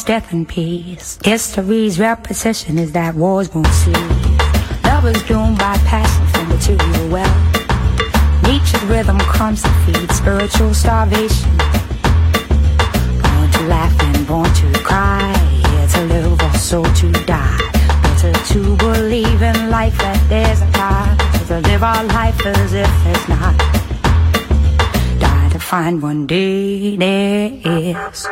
Live death and peace. History's repetition is that wars won't cease. Love is doomed by passion for material wealth. Nature's rhythm comes to feed spiritual starvation. Born to laugh and born to cry. Here to live or so to die. Better to believe in life that there's a God. To live our life as if there's not. Die to find one day there is.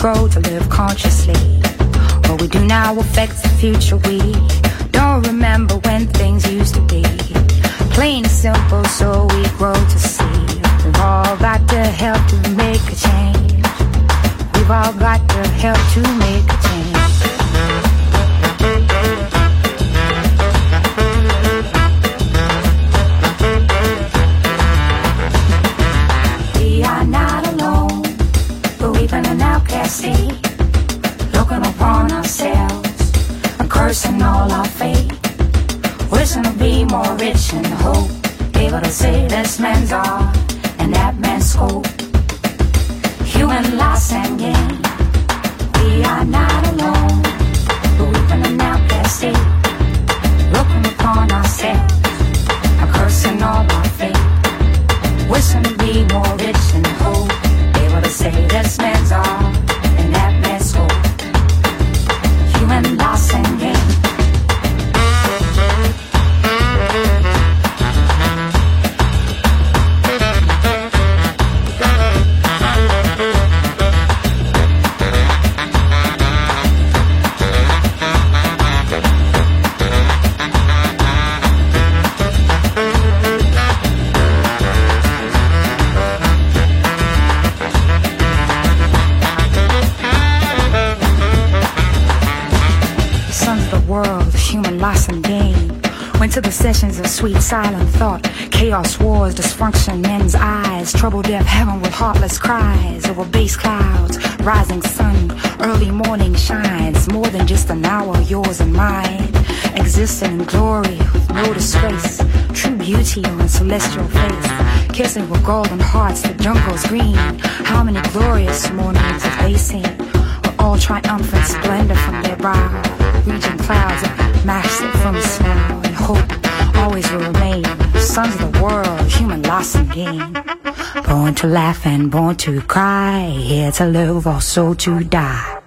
Grow to live consciously. What we do now affects the future we and gain. Went to the sessions of sweet silent thought. Chaos, wars, dysfunction, men's eyes. Trouble, death, heaven with heartless cries. Over base clouds, rising sun. Early morning shines. More than just an hour, yours and mine. Existing in glory with no disgrace. True beauty on celestial face. Kissing with golden hearts, the jungle's green. How many glorious mornings have they seen? all triumphant splendor from their brow, reaching clouds massive from smile and hope always will remain. Sons of the world, human loss and gain. Born to laugh and born to cry, here to live, also to die.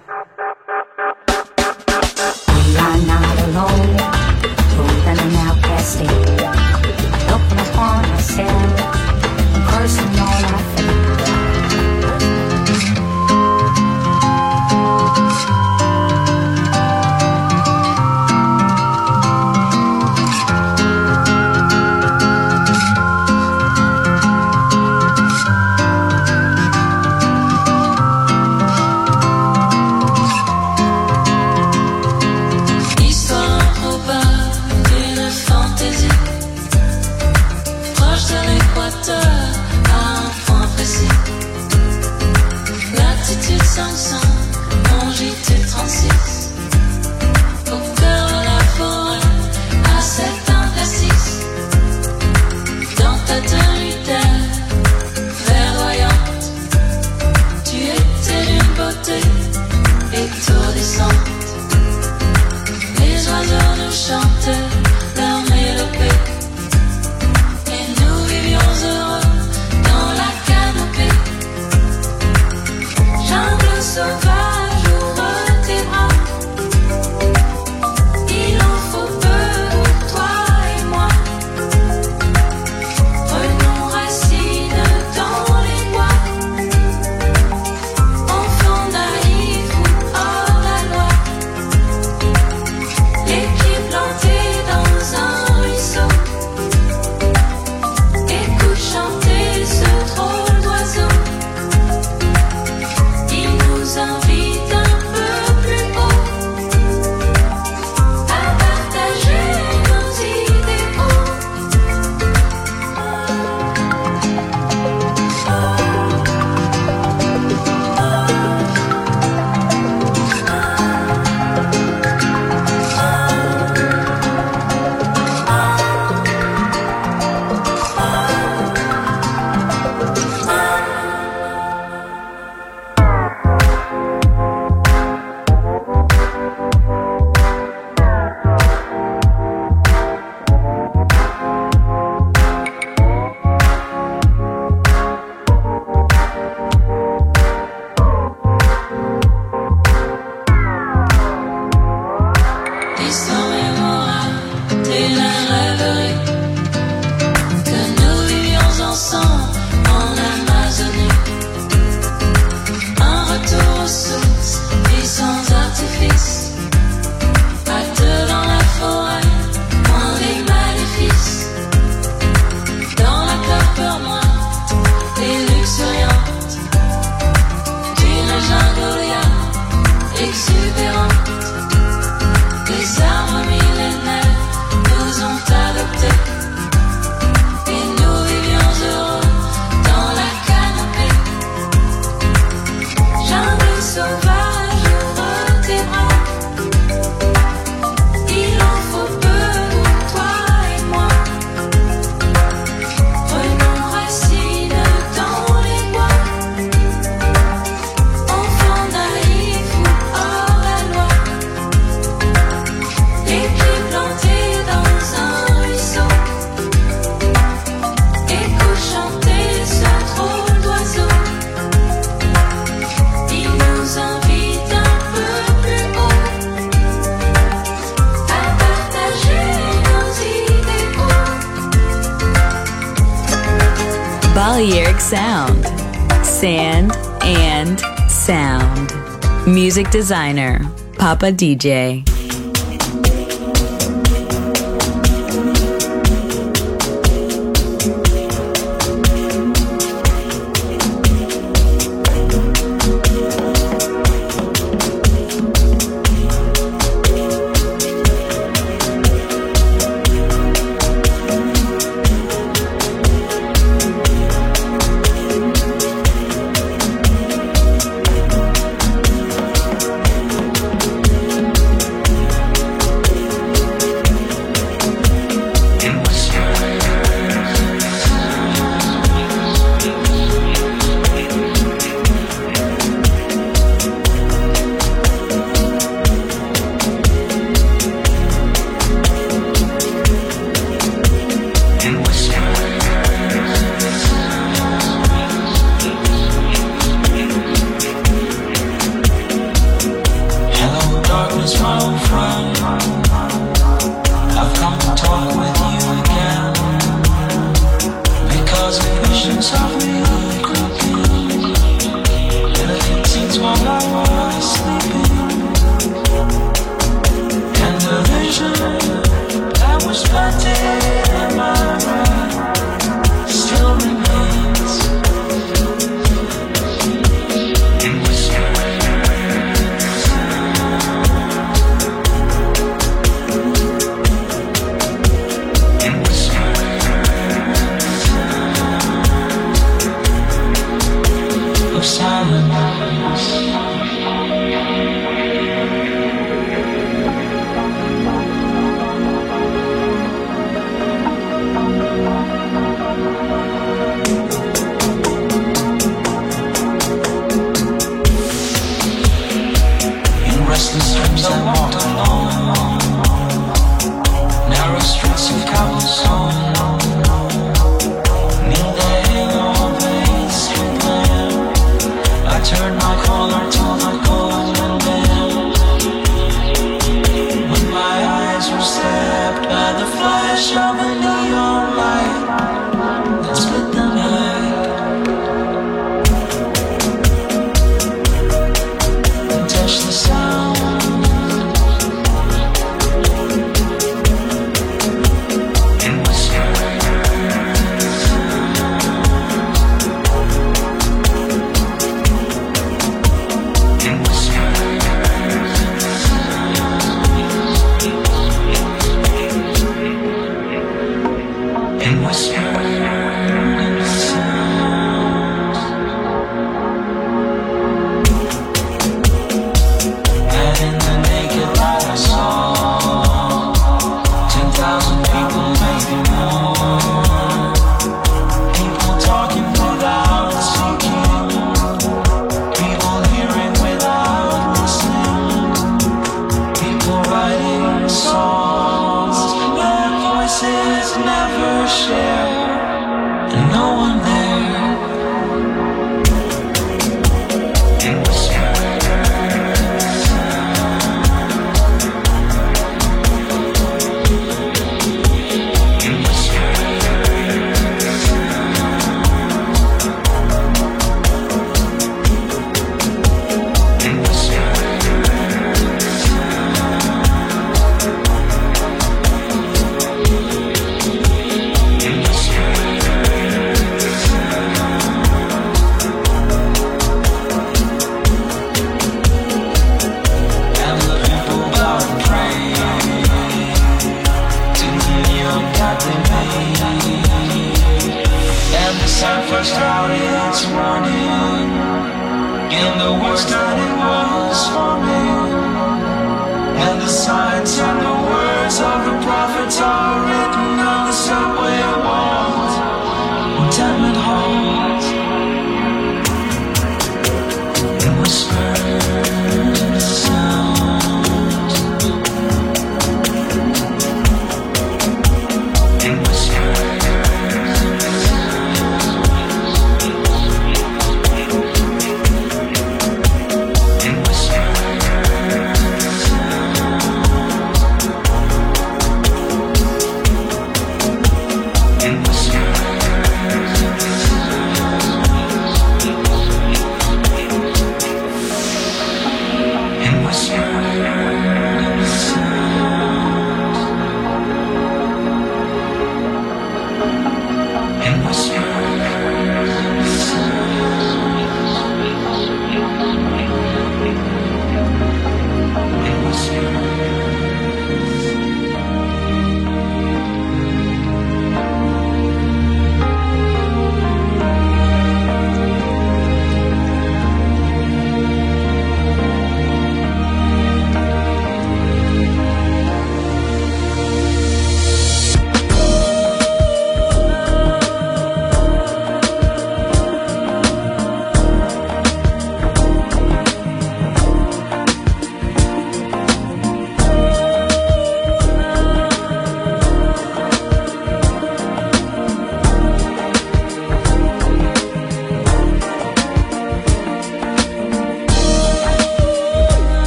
Designer, Papa DJ.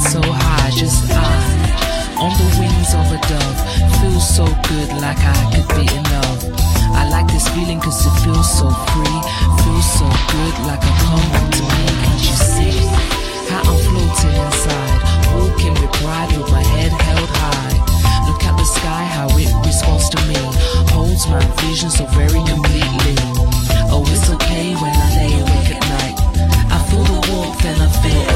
So high. Just I, on the wings of a dove. Feels so good like I could be in love. I like this feeling cause it feels so free. Feels so good like a coming to me. Can't you see how I'm floating inside? Walking with pride with my head held high. Look at the sky, how it responds to me. Holds my vision so very completely. Oh, it's okay when I lay awake at night. I feel the warmth and I feel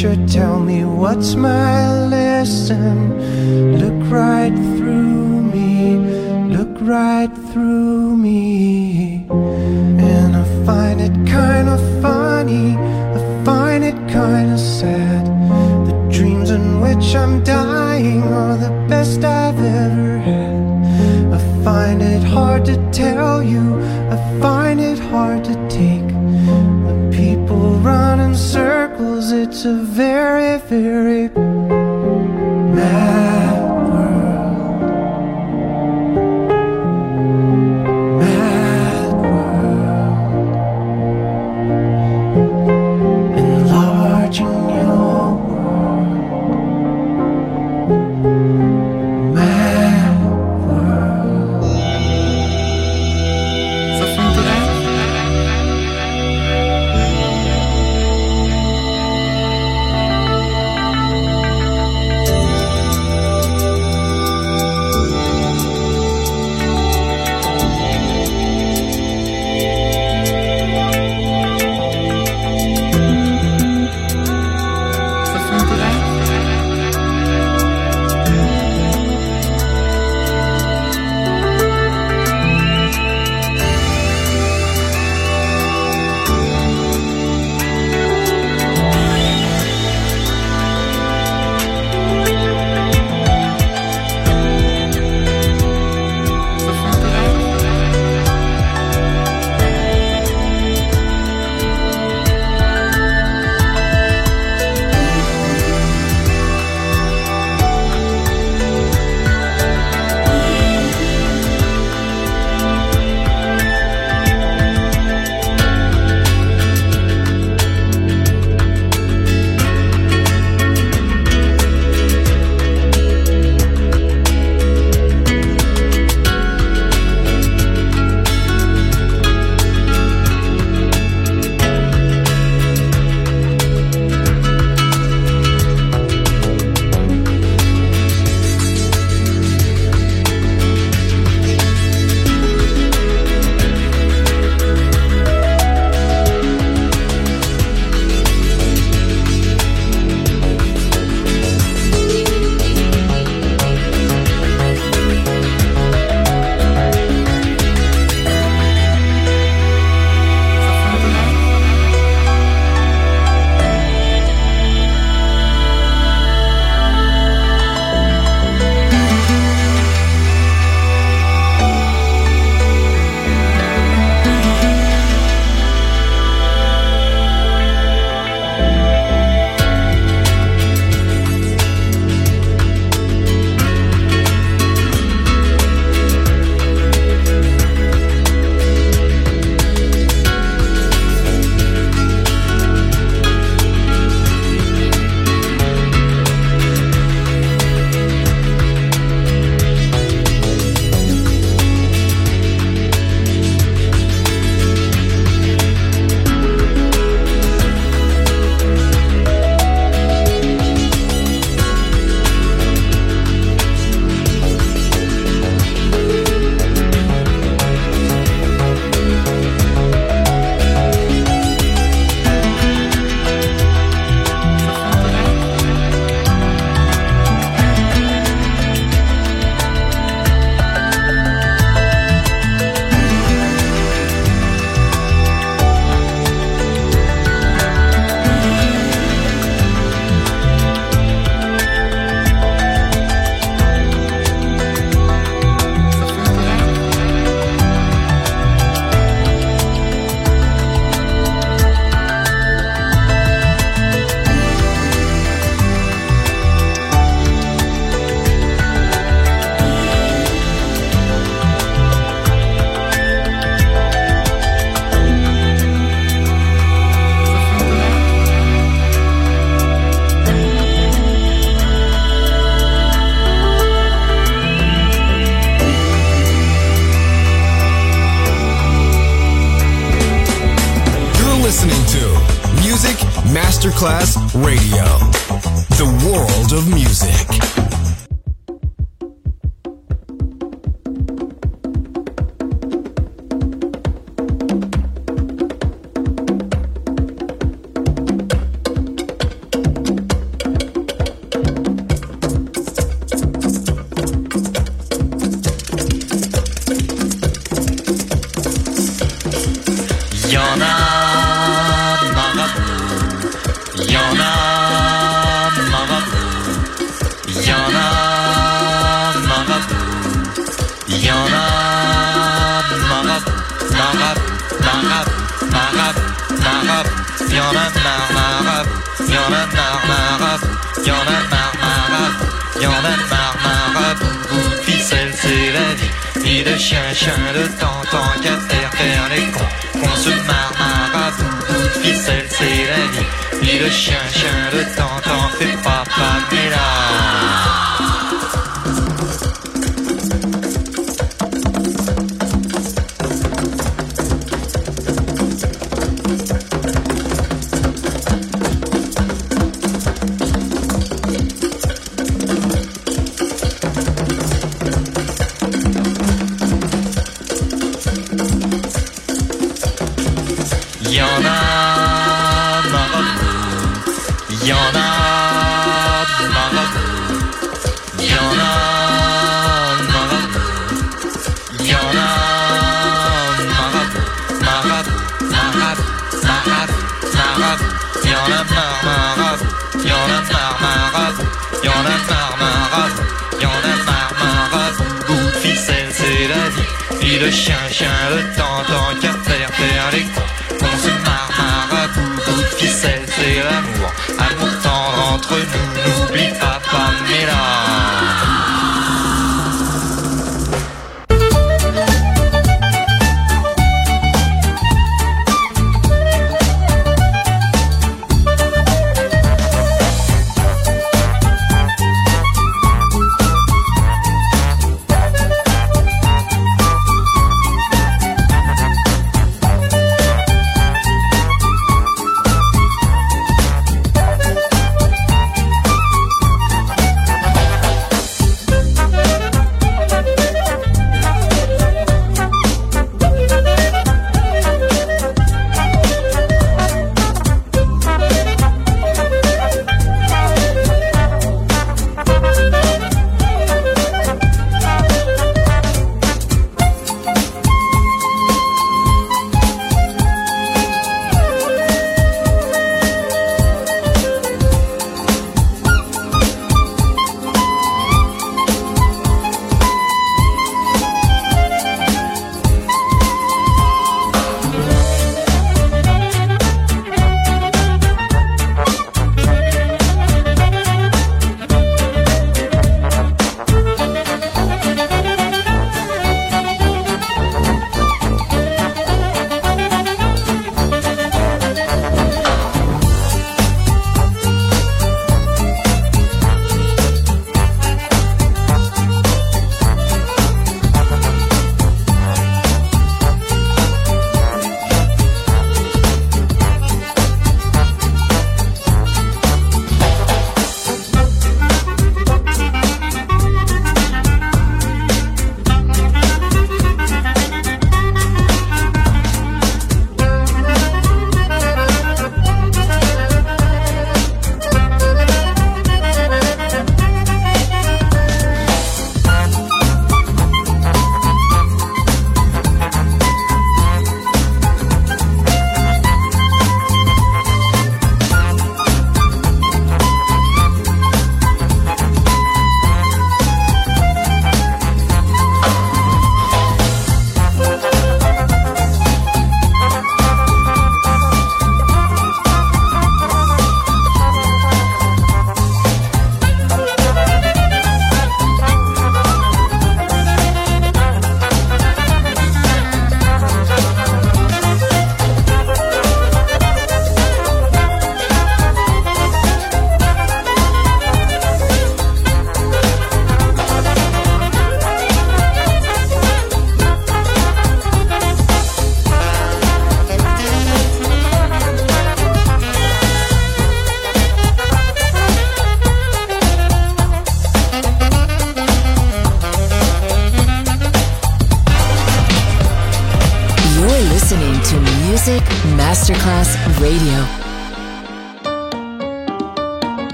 teacher, tell me what's my lesson. Look right through me, look right through me. And I find it kinda funny, I find it kinda sad. The dreams in which I'm dying are the best I've ever had. I find it hard to tell you, I find it hard to it's a very, very de temps, tant qu'à faire faire les cons, qu'on se marre bout de ficelle c'est la vie, vie de chien, chien de temps, t'en fais pas, Pamela. Y le temps, tant qu'à faire les cons. On se marre, de ficelle, c'est l'amour. Amour tendre entre nous, n'oublie pas Pamela.